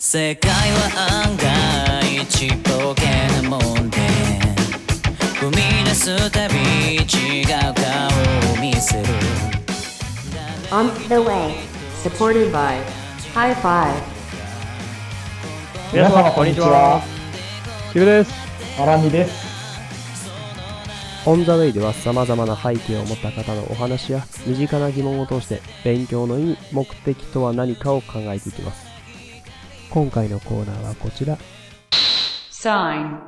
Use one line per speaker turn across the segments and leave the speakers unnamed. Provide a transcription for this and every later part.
世界は案外ちっぽけなもんで踏み出すたび違う顔を見せる
On the way, supported by High Five.
皆様こんにちは。
キムです。
アラミです。
オン・ザ・ウェイでは様々な背景を持った方のお話や身近な疑問を通して勉強の意味、目的とは何かを考えていきます。今回のコーナーはこちら。
Sign.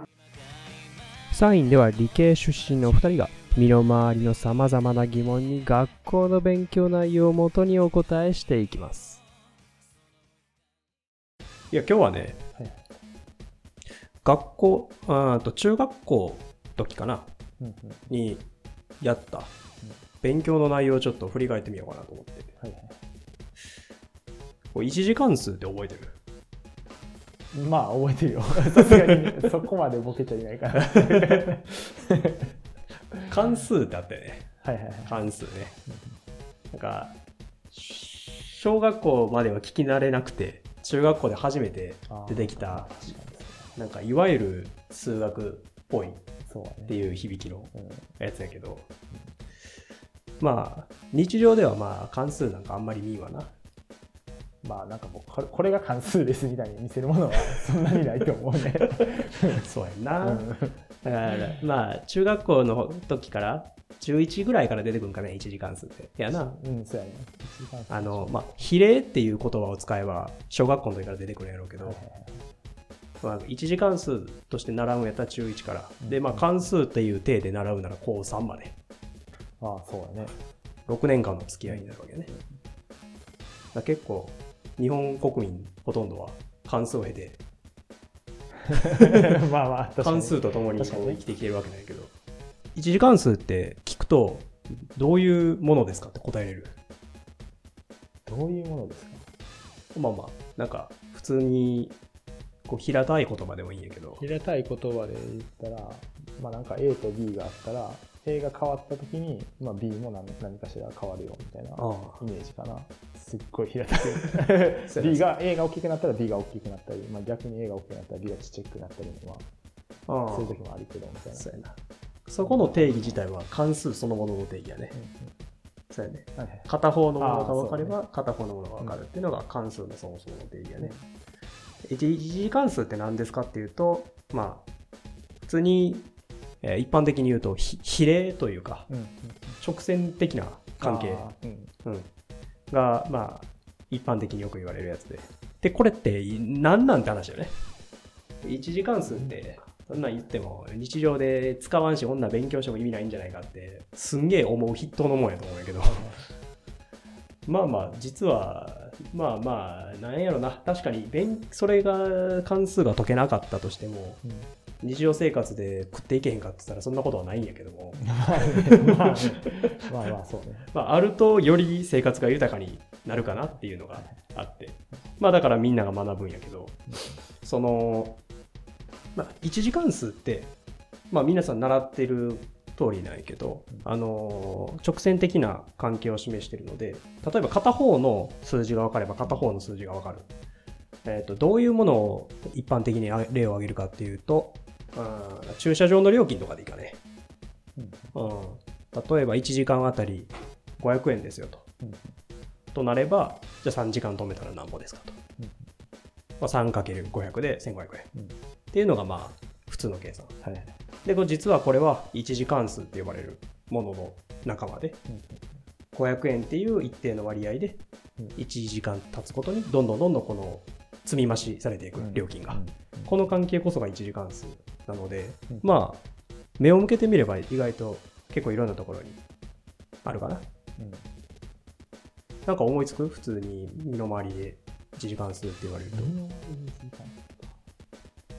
サインでは理系出身のお二人が身の回りの様々な疑問に学校の勉強内容をもとにお答えしていきます。いや、今日はね、
はい
学校、あーと中学校の時かな、
うんうん
にやった勉強の内容をちょっと振り返ってみようかなと思って。
はいは
これ1次関数って覚えてる？
い、まあ覚えてるよ。さすがにそこまでボケちゃいないから。は い
関数ってあったよね。
はいはい。
関数ね。なんか、小学校までは聞き慣れなくて、中学校で初めて出てきた、なんかいわゆる数学っぽいっ。ていう響きの
うん
やつやけど、まあ、日常ではまあ関数なんかあんまり見んわな。
まあなんかもうこれこれが関数ですみたいに見せるものはそんなにないと思うね。
そうやんな。
うん
だから、まあ、中学校の時から、中1ぐらいから出てくるんかね、一次関数って。やな。
うん、そうやね。
あの、まあ、比例っていう言葉を使えば、小学校の時から出てくるんやろうけど、
はいはいはい
まあ、一次関数として習うんやったら中1から。で、まあ、関数っていう体で習うなら高3まで。
ああ、そうだね。
6年間の付き合いになるわけね。だ結構、日本国民ほとんどは関数を経て、
まあまあ、
関数とともに生きてきてるわけなんやけど、一次関数って聞くと、どういうものですかって答えれる？
どういうものですか？
まあまあ、なんか、普通に、こう、平たい言葉でもいいんやけど、
平たい言葉で言ったら、まあなんか A と B があったら、A が変わった時に、まあ、B も何何かしら変わるよみたいな
あ。
イメージかな。すっごい平たく。B が A が大きくなったら B が大きくなったり、まあ、逆に A が大きくなったら B がちっちゃくなったりのは、
あ、あ。あ
そういう時もあるけどみたいな。
そこの定義自体は関数そのものの定義やね。
う。ん
そうやね。
うんはいはい。
片方のものが分かれ
あ
ば、片方のものが分かるっていうのが関数のそもそもの定義やね。一一次関数って何ですかっていうと、まあ、普通に、えー一般的に言うと、ひ比例というか、
うんうん
直線的な関係。
うん。
うん、が、まあ、一般的によく言われるやつで。で、これって何なんて話だよね。一次関数って、そんなん言っても日常で使わんし、女勉強しても意味ないんじゃないかって、すんげえ思う筆頭のもんやと思うんやけど。まあまあ、実は、まあまあ、なんやろな。確かに勉、それが関数が解けなかったとしても、
うん
日常生活で食っていけへんかって言ったらそんなことはないんやけども。
まあねまあねまあまあそうね。
まあ、あるとより生活が豊かになるかなっていうのがあって、まあだからみんなが学ぶんやけど、その、まあ、一次関数って、まあ皆さん習ってる通りなんやけど、あの直線的な関係を示しているので、例えば片方の数字が分かれば片方の数字が分かる。えー、とどういうものを一般的にあ例を挙げるかっていうと、うん。駐車場の料金とかでいいかね。
うん。
うん、例えば1時間あたり500円ですよと。
うん。
となれば、じゃあ3時間止めたら何ぼですかと。
うん。
まあ、3×500 で1500円、
うん。
っていうのがまあ普通の計算。
はい。はい
で、実はこれは一次関数って呼ばれるものの仲間で、
うん。
500円っていう一定の割合で
うん。
1時間経つことにどんどんどんどんこの積み増しされていく料金が。
うん。
この関係こそが一次関数なので、
うん
まあ、目を向けてみれば意外と結構いろんなところにあるかな。
うん
なんか思いつく？普通に身の回りで一次関数って言われると、
何を一時間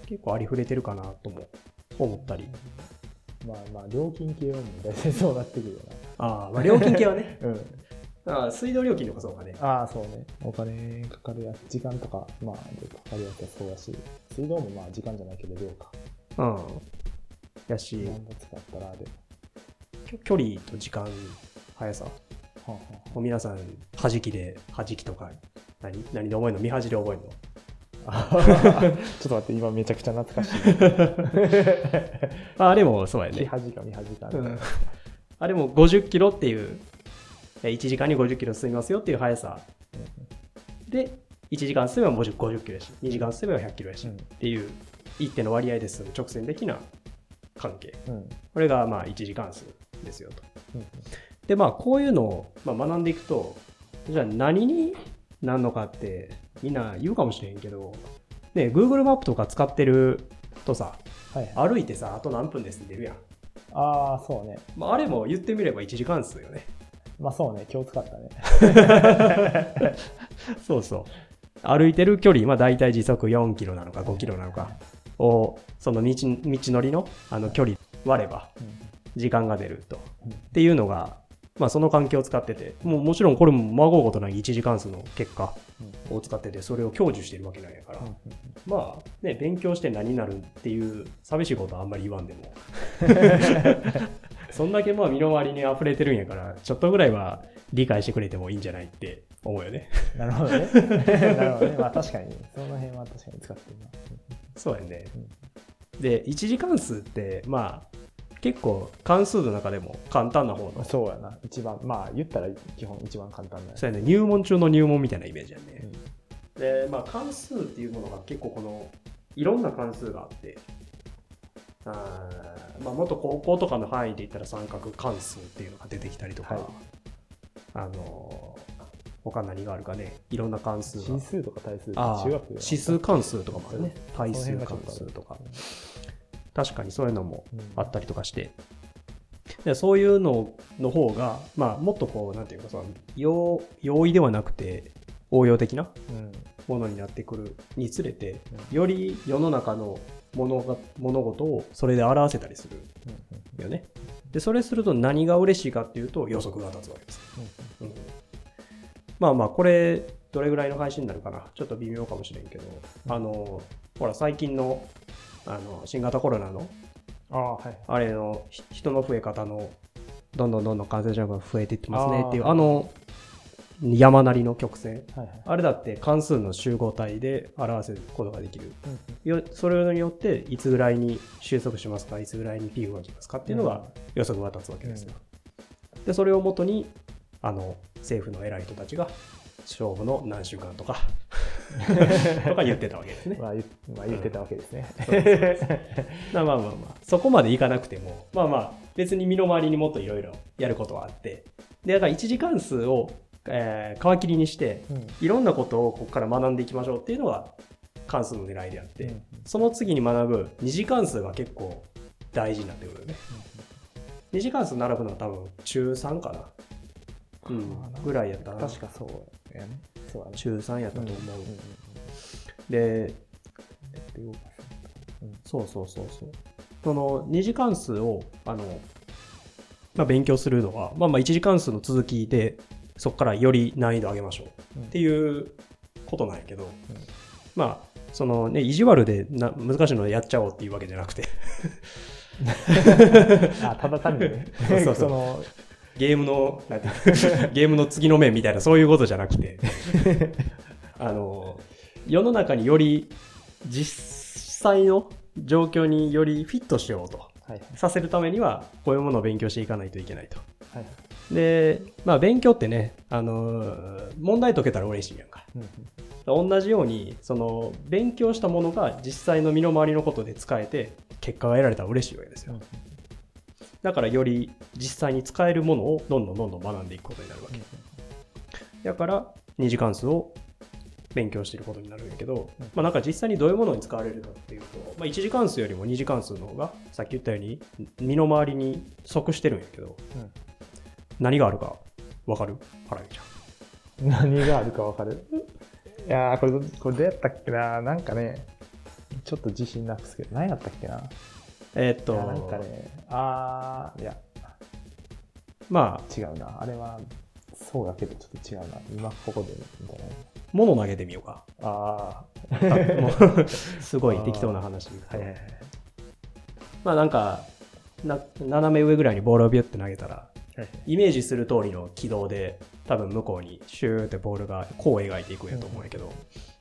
結構ありふれてるかなとも思ったり。
まあまあ料金系はもう大体 そうなってくるよ
ああ、まあ料金系はね。
な。うん。
ああ水道料金とかそうかね。
ああ、そうね。お金かかるやつ、時間とか、まあ、かかるやつはそうだし、水道もまあ時間じゃないけど量か。
うん。やし、
ったらで。
きょ距離と時間、速さ。
はあ
皆さん、弾きで、弾きとか、何何で覚えるの？見恥で覚えるの？
あちょっと待って、今めちゃくちゃ懐かしい。
ま あ、あれもそうやね。
木恥か見恥か。
うんあれも50キロっていう、え1時間に50キロ進みますよっていう速さで、1時間進めば50 50キロやし、2時間進めば100キロやし、
うん
っていう一定の割合で進む直線的な関係。
うん。
これがまあ1時間数ですよと。
うん
で、まあこういうのをまあ学んでいくと、じゃあ何になんのかってみんな言うかもしれんけど、ね、Google マップとか使ってるとさ、
はいはい。
歩いてさ、あと何分ですって出るやん。
ああ、そうね。
まあ、あれも言ってみれば1時間数よね。
まあそうね、今日使ったね。
そうそう。歩いてる距離、まあ大体時速4キロなのか5キロなのかを、その道道のりのあの距離割れば時間が出ると。
うん
っていうのが、まあその環境を使ってて、もうもちろんこれもまごうことない1時間数の結果を使ってて、それを享受してるわけなんやから、
うん
まあね、勉強して何になるっていう寂しいことはあんまり言わんでも。そんだけまあ身の回りに溢れてるんやから、ちょっとぐらいは理解してくれてもいいんじゃないって思うよね。
なるほどね。なるほどね。まあ確かに、その辺は確かに使ってるな。
そうやね。で、1次関数って、まあ、結構関数の中でも簡単な方の、
そうやな。一番、まあ言ったら基本一番簡単だよ。
そうやね、入門中の入門みたいなイメージやね。で、まあ、関数っていうものが結構この、いろんな関数があって、あーまあ、もっと高校とかの範囲で言ったら三角関数っていうのが出てきたりとか、
はい
あのー他何があるかね、いろんな関数が
指。数とか対数って
ああ
中学
指数関数とかもあるね。
そ
対数関数とか。確かにそういうのも
うん
あったりとかして。でそういうのの方が、まあ、もっとこう、なんていうかさ、容容易ではなくて、応用的な
うん
ものになってくるにつれて、
う
より世の中の物が物事をそれで表せたりする
うん
よね。で、それすると何が嬉しいかっていうと予測が立つわけです。
うん
うんまあまあ、これ、どれぐらいの配信になるかな。ちょっと微妙かもしれんけど、あの、ほら、最近の、あの、新型コロナの、
ああ、はい。
あれの、ひ人の増え方の、どんどんどんどん感染者が増えていってますねっていう、
あ
の、山なりの曲線。
はいはい。
あれだって関数の集合体で表せることができる。
うん
よそれによって、いつぐらいに収束しますか、いつぐらいにピークが来ますかっていうのが予測が立つわけですよ。で、それをもとに、あの、政府の偉い人たちが、勝負の何週間とか、とか言ってたわけですね。
まあ言まあ言ってたわけですね。
まあまあまあまあ、そこまでいかなくても、まあまあ、別に身の回りにもっといろいろやることはあって、で、だから一次関数を、えー皮切りにして、
うん
いろんなことをここから学んでいきましょうっていうのが関数の狙いであって、
うん
その次に学ぶ二次関数が結構大事になってくるよね。二次関数並ぶのは多分中3かな。ぐらいやったな。
確かそうやね。そうやね。
中3やったと思う。
んんん
で、そうそうそうそう。その二次関数を、あの、まあ、勉強するのは、まあまあ一次関数の続きで、そこからより難易度上げましょう
うん
っていうことなんやけど、まあ、そのね、意地悪でな難しいのやっちゃおうっていうわけじゃなくて、
あ、ただ単にね
そうそうそう
その、
ゲームの、なんて ゲームの次の面みたいな、そういうことじゃなくて、あの、世の中により実際の状況によりフィットしようとさせるためには、こういうものを勉強していかないといけないと。
はい。
で、まあ勉強ってね、あの、問題解けたら嬉しいやんか。同じように、その、勉強したものが実際の身の回りのことで使えて、結果が得られたら嬉しいわけですよ。だからより実際に使えるものをどんどんどんどん学んでいくことになるわけ。だから二次関数を勉強していることになるんやけど、
うん。
まあなんか実際にどういうものに使われるかっていうと、まあ、一次関数よりも二次関数の方がさっき言ったように身の回りに即してるんやけど、
うん。
何があるかわかる？原口ちゃん。
何があるかわかる？いやーこれどこれどうやったっけななんかねちょっと自信なくすけど何やったっけな
えーっと、
なんかねあーいや。
まあ、
違うな。あれはそうだけどちょっと違うな。今ここでみたい
物投げてみようか。
なああ
すごい適当な話。
はいはいはい。
まあなんかな、斜め上ぐらいにボールをビュッて投げたら、
はい
イメージする通りの軌道で多分向こうにシューってボールがこう描いていくんやと思うんやけど、ま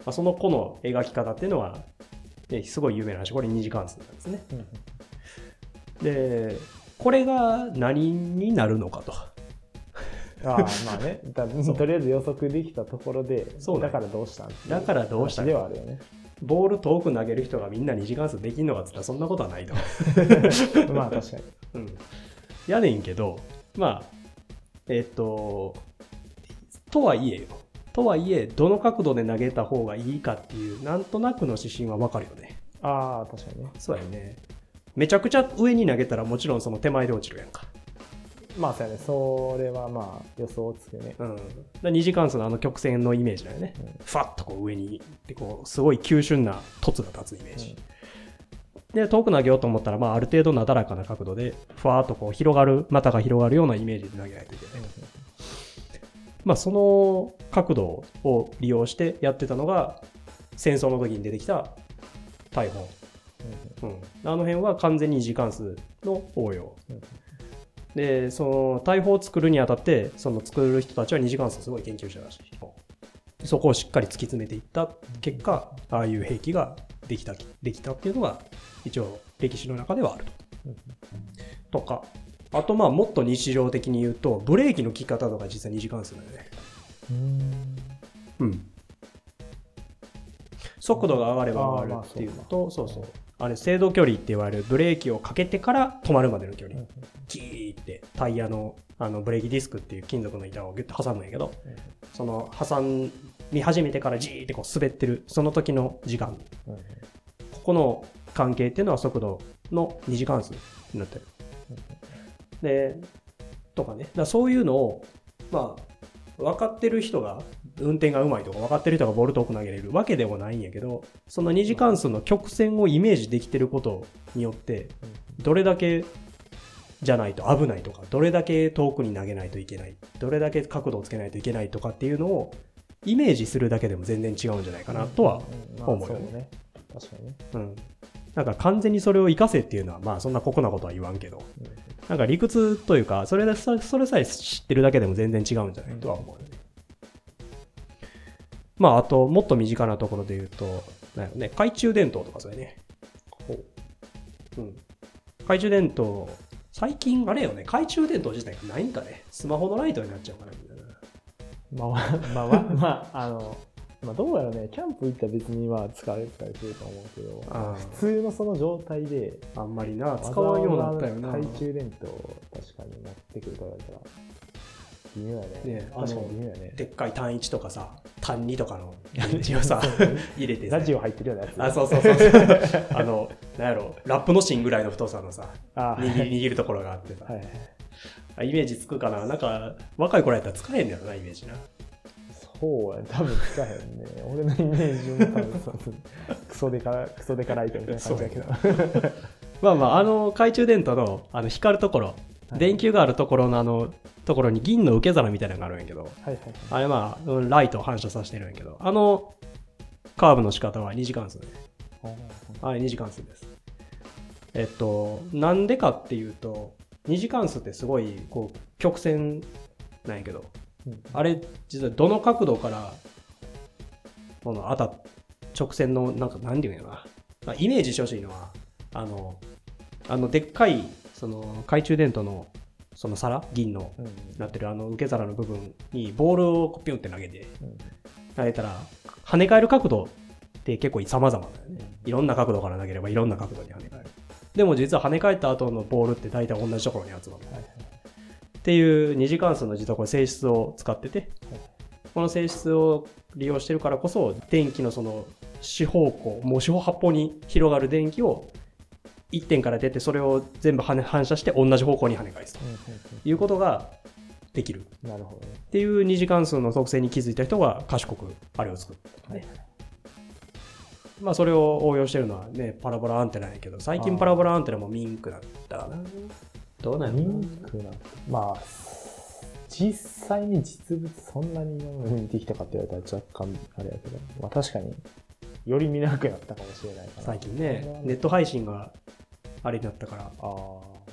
あ、その個の描き方っていうのは、ね、すごい有名な話。これ2次関数なんですね。
うん
でこれが何になるのかと。
ああまあね。だとりあえず予測できたところで
そうだ
からどうしたん
だからどうした
ではあるよね。
ボール遠く投げる人がみんな2次関数できんのかっつったらそんなことはないと、
まあ確かに。
うん、やねんけどまあえっととはいえよ。とはいえどの角度で投げた方がいいかっていうなんとなくの指針は分かるよね。
ああ確かにね。
そうやねめちゃくちゃ上に投げたらもちろんその手前で落ちるやんか。
まあそうやね。それはまあ予想つくね。
うん、2次関数のあの曲線のイメージだよね、
うん。
ファッとこう上に行ってこうすごい急峻な凸が立つイメージ、で遠く投げようと思ったら、まあ、ある程度なだらかな角度でふわーっとこう広がる股が広がるようなイメージで投げないといけない、まあ、その角度を利用してやってたのが戦争の時に出てきた大砲、うん、あの辺は完全に2次関数の応用、
うん
でその大砲を作るにあたってその作る人たちは2次関数すごい研究したらしいそこをしっかり突き詰めていった結果ああいう兵器ができたできたっていうのが一応歴史の中ではあると。とかあとまあもっと日常的に言うとブレーキの効き方とか実は2次関数だよね。うん。速度が上がれば上がるっていうのと、そうそう。あれ、制動距離って言われるブレーキをかけてから止まるまでの距離。ギーってタイヤのあのブレーキディスクっていう金属の板をギュッと挟むんやけど、その挟み始めてからジーってこう滑ってる、その時の時間。ここの関係っていうのは速度の二次関数になってる。で、とかね。だそういうのを、まあ、分かってる人が、運転がうまいとか分かってる人がボール遠く投げれるわけでもないんやけど、その二次関数の曲線をイメージできてることによって、どれだけじゃないと危ないとか、どれだけ遠くに投げないといけない、どれだけ角度をつけないといけないとかっていうのを、イメージするだけでも全然違うんじゃないかなとは思うよね。
ね確かにね
うん。なんか完全にそれを活かせっていうのは、まあそんな酷なことは言わんけど、なんか理屈というか、それそれさえ知ってるだけでも全然違うんじゃないとは思うよね。まああと、もっと身近なところで言うと、なんやろね、懐中電灯とかそれね。うん。懐中電灯、最近あれよね、懐中電灯自体がないんかね。スマホのライトになっちゃうからみたいな。
まあまあまあまあ、のまあどうやろうねキャンプ行ったら別にまあ使われてたりすると思うけど普通のその状態で
あんまりな、使わんようになったよな。
懐中電灯を確かに持ってくると言われたら微妙やね。
ねあの
ね。
でっかい単一とかさ、単二とかの電池をさ、入れてさ。
ラジオ入ってるようなやつ。
あ、そうそうそうそう。あの、なんやろ、ラップの芯ぐらいの太さのさ、
あ
握り握るところがあってさ、
はい
あイメージつくかな？なんか、若い頃やったら使えんだよな、イメージな。
そうやね。多分使えへんね。俺のイメージも多分そうクソデカクソデカライトみたいな感じだけど。
まあまあ、あの懐中電灯のあの光るところ、
はい
電球があるところのあの、ところに銀の受け皿みたいなのがあるんやけど、
はいはいはい
あれまあ、うんライトを反射させてるんやけど、あのカーブの仕方は2次関数ね。あれ2次関数です。えっと、なんでかっていうと、2次関数ってすごいこう曲線なんやけど、
うん
あれ、実はどの角度から、この当たっ直線の、なんか、なんていうんやろな。まあイメージしてほしいのは、あの、あの、でっかい、その、懐中電灯の、その皿、銀の、
うん
なってるあの受け皿の部分にボールをピュンって投げて、
うん
投げたら、跳ね返る角度って結構様々だよね。いろんな角度から投げればいろんな角度に跳ね返る。でも実は跳ね返った後のボールって大体同じところに集まる。っていう二次関数の実はこれ性質を使ってて、この性質を利用してるからこそ、電気のその四方向、もう四方八方に広がる電気を一点から出て、それを全部反射して同じ方向に跳ね返すと。いうことができる。
うんなるほどね。
っていう二次関数の特性に気づいた人が賢くあれを作った、ね。まあそれを応用してるのはねパラボラアンテナやけど最近パラボラアンテナもミンクだったかな。どうなん
リ
やろ
ンクな。まあ実際に実物そんなに今まで見てきたかって言われたら若干あれやけど、まあ、確かにより見なくなったかもしれない
最近ねネット配信があれになったから。
ああ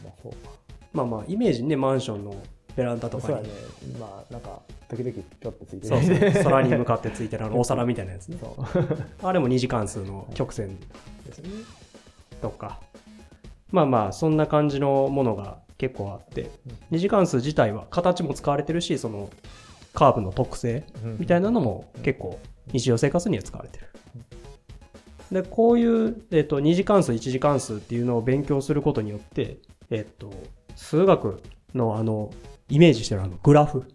まあそうか。
まあまあイメージねマンションのベランダとかに。
そうやね。まあ、なんか、時々ぴょってついて
そう
る。
そう。空に向かってついてるあのお皿みたいなやつね。あれも二次関数の曲線。ですね。とか。まあまあそんな感じのものが結構あって。二次関数自体は形も使われてるしそのカーブの特性みたいなのも結構日常生活には使われてる。でこういう、えっと、二次関数一次関数っていうのを勉強することによって、えっと、数学のあのイメージしてるあのグラフ、
うん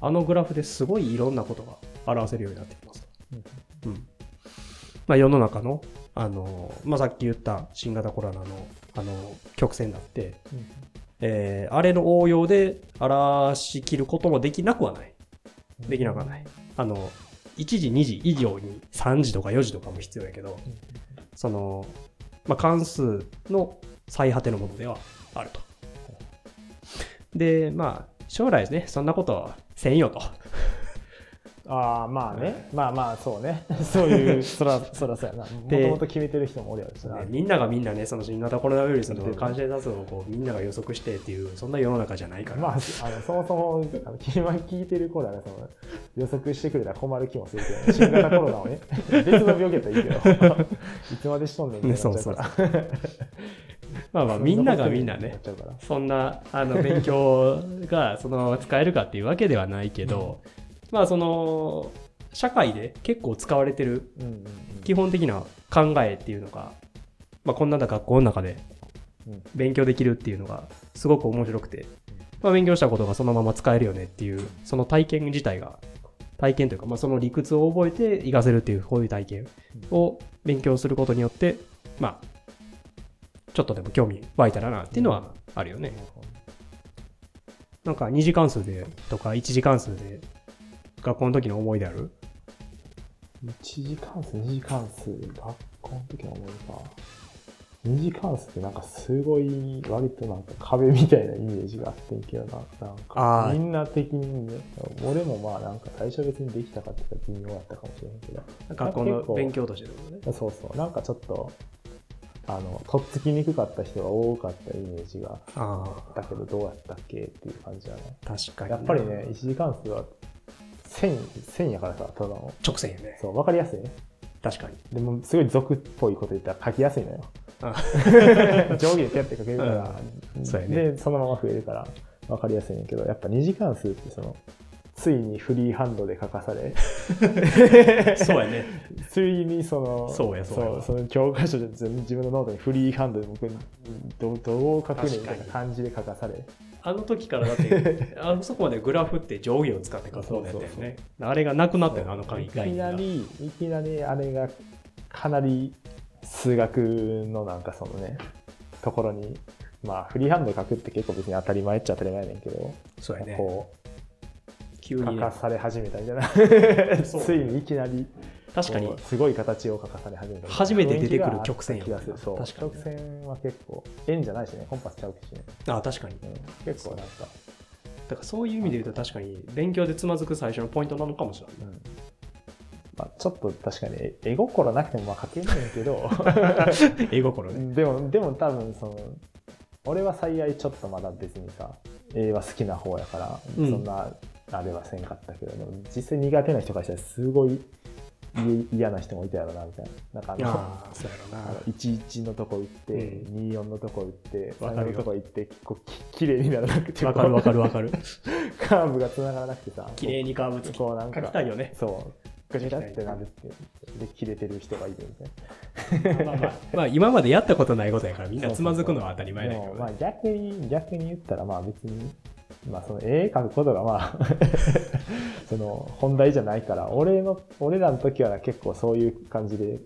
あのグラフですごいいろんなことが表せるようになってきます。
うん
うんまあ、世の中のあの、まあ、さっき言った新型コロナのあの曲線だって、えーあれの応用で表しきることもできなくはない。できなくはない。あの、1時、2時以上に3時とか4時とかも必要やけど、その、まあ、関数の最果てのものではあると。で、まあ、将来ですね、そんなことはせんよと。
ああ、まあね。まあまあ、そうね。そういう、そら、そらそうやな。もと
で
もと決めてる人もおるやろしな。
ねみんながみんなね、その新型コロナウイルスの感染者数をこうみんなが予測してっていう、そんな世の中じゃないから。
まあ、あのそもそも、あの今聞いてる子らがその予測してくれたら困る気もするけど、新型コロナをね、別の病気やったらいいけど、いつまでしとんねんってなっちゃうから。
まあまあ、みんながみんなね。そんなあの勉強がそのまま使えるかっていうわけではないけど、まあその社会で結構使われてる基本的な考えっていうのが、まあ、こんな学校の中で
うん。
勉強できるっていうのがすごく面白くて、まあ、勉強したことがそのまま使えるよねっていうその体験自体が体験というか、まあ、その理屈を覚えて活かせるっていうこういう体験を勉強することによってまあちょっとでも興味湧いたらなっていうのはあるよね。なんか2次関数でとか1次関数で学校の時の思い出ある
？1次関数、2次関数、学校の時の思い出か。2次関数ってなんかすごい割となんか壁みたいなイメージがあってんけどな。なんかみんな的にね、俺もまあなんか最初別にできたかって言ったら微妙だったかもしれんけど。
学校の勉強としてね。
そうそう。なんかちょっと、あの、とっつきにくかった人が多かったイメージが
あ
あったけど、どうやったっけっていう感じだね。
あ、確かに。
やっぱりね、1次関数は線、線やからさ、ただの。
直線やね。
そう、わかりやすいね。
確かに。
でも、すごい俗っぽいこと言ったら書きやすいのよ。
あ
上下でピャって書けるから、
うんそうやね
で、そのまま増えるから、わかりやすいんやけど、やっぱ二次関数ってその、ついにフリーハンドで書かされ、
そうやね。
ついにその、
そうやそうや
その教科書で自自分のノートにフリーハンドで僕どうどう書くねんみたいな感じで書かされ、
あの時からだって、あそこまでグラフって上下を使って書こうだったよね。あれがなくなったよね、あの
い
概念が。
きなり、いきなりあれがかなり数学のなんかそのね、ところに、まあフリーハンドで書くって結構別に当たり前っちゃ当たり前やねんけど、
そうやね。
こ
急に。ね
う書か。され始めたみたいな、ついにいきなり。
確かに。
すごい形を書かされ始めた
初めて出てくる曲線や
雰囲気があった気がする。そう。
確かに
曲線は結構円じゃないしね。コンパスちゃうしね、
あ確かに。
うん、結構なんか、
だからそういう意味で言うと確かに勉強でつまずく最初のポイントなのかもしれない。
うん。まあ、ちょっと確かに絵絵心なくてもまあ書けんねんけど。
絵心ね。
でもでも多分その俺は幸いちょっとまだ別にさ絵は好きな方やから、
うん。
そんなあれはせんかったけどでも実際苦手な人からしたらすごいい嫌な人もいたやろなみたいななんかあの
うな。
11のとこ行って、
う
24のとこ行って3
わかるよ
のとこ行って結構き綺麗にならなくて
わかるわかるわかる。
カーブがつながらなくてさ
綺麗にカーブつき書
こうなんか
きたいよね。
そうガチャガチャってなるってで切れてる人がいるみたいな
まあまあ、まあ今までやったことないことやからみんなつまずくのは当たり前だけどね。
でもまあ逆に逆に言ったらまあ別にまあその絵描くことがまあ その本題じゃないから俺の俺らの時は結構そういう感じで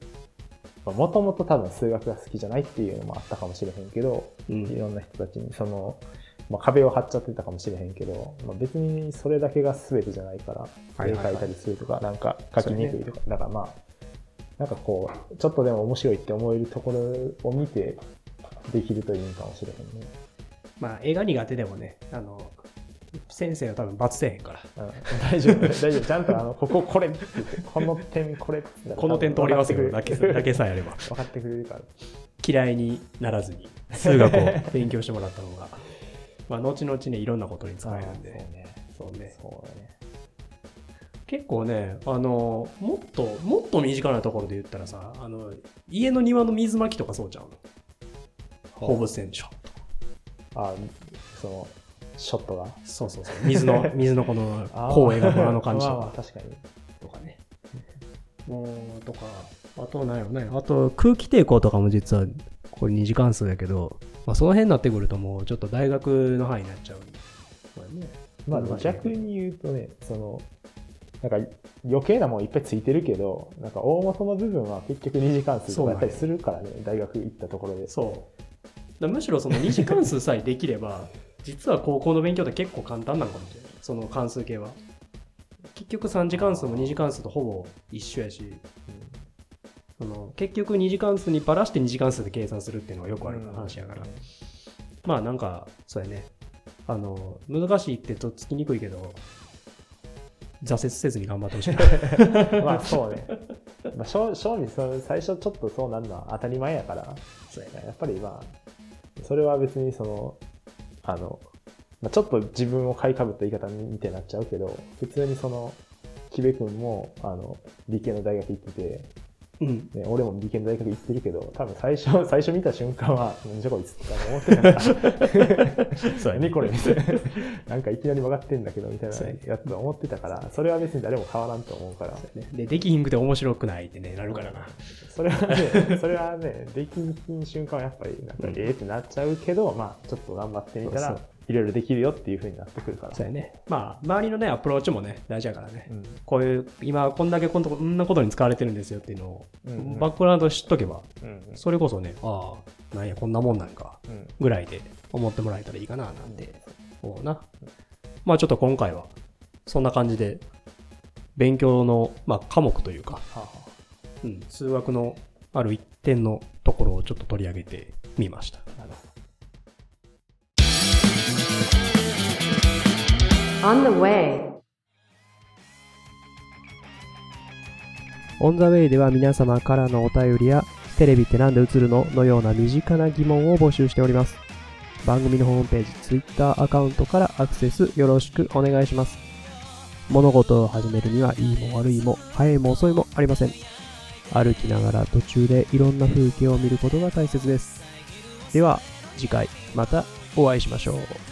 もともと多分数学が好きじゃないっていうのもあったかもしれへんけど、
うん。
いろんな人たちにその、まあ、壁を張っちゃってたかもしれへんけど、まあ、別にそれだけが全てじゃないから絵描いたりするとかなんか描きにくいとか、だからまあなんかこうちょっとでも面白いって思えるところを見てできるといいかもしれへんね。
まあ絵が苦手でもね、あの、先生は多分罰せえへんから。
うん大丈夫、大丈夫。ちゃんと、あの、ここ、これこの点、これ
この点通りますけ
分かってくれる
だけさえあれば。
分かってくれるから。
嫌いにならずに数学を勉強してもらった方がまあ、後々ね、いろんなことに使えるんで。
そうね。
そうね。
そうだね。
結構ね、あの、もっと、もっと身近なところで言ったらさ、あの、家の庭の水まきとかそうちゃうの？放物線でしょ。
あ、その、ショットが。
そうそうそう。水の、水のこの、
あー
こう描くあの感じ
まあまあ
とか
確かに。
とかね。もう、とか、あと何やろね。あと、空気抵抗とかも実は、これ2次関数やけど、まあ、その辺になってくるともう、ちょっと大学の範囲になっちゃう。これね。
まあ逆に言うとね、その、なんか余計なもんいっぱいついてるけど、なんか大元の部分は結局二次関数とかやったりするからね、大学行ったところで。
そう。むしろその二次関数さえできれば、実は高校の勉強って結構簡単なのかもしれない。その関数系は。結局3次関数も2次関数とほぼ一緒やし、その結局2次関数にばらして2次関数で計算するっていうのがよくある話やから。まあなんか、そうやね。あの、難しいってとっつきにくいけど、挫折せずに頑張ってほしいな。
まあそうね。まあ正正味その最初ちょっとそうなんのは当たり前やから、
そうやね。
やっぱりまあ、それは別にその、あの、まあ、ちょっと自分を買いかぶった言い方みたいになっちゃうけど、普通にその、木部君も、あの、理系の大学行ってて、
うん。
ね、俺も理系の大学行ってるけど、多分最初、最初見た瞬間は、何じゃこいつって思ってたから、そうやね、これ、みたいな。なんかいきなり曲がってんだけど、みたいな
や
つ思ってたから、それは別に誰も変わらんと思うから、
で、できひんくて面白くないってね、なるからな。
それはね、それはね、できん瞬間はやっぱり、なんか、
うん。
ええってなっちゃうけど、まあ、ちょっと頑張ってみたらいろいろできるよっていう風になってくるから。
そうやね。まあ、周りのね、アプローチもね、大事やからね。
うん。
こういう、今、こんだけこんなことに使われてるんですよっていうのを、
うんうん
バックグラウンド知っとけば、
うん
それこそね、ああ、なんや、こんなもんなんか、
うん。
ぐらいで思ってもらえたらいいかな、なんて思うな。まあ、ちょっと今回は、そんな感じで、勉強の、まあ、科目というか、
はあは
うん、数学のある一点のところをちょっと取り上げてみました。
On the way.
オンザウェイでは皆様からのお便りや、テレビってなんで映るののような身近な疑問を募集しております。番組のホームページ、Twitter アカウントからアクセスよろしくお願いします。物事を始めるには、いいも悪いも、早いも遅いもありません。歩きながら途中でいろんな風景を見ることが大切です。では、次回またお会いしましょう。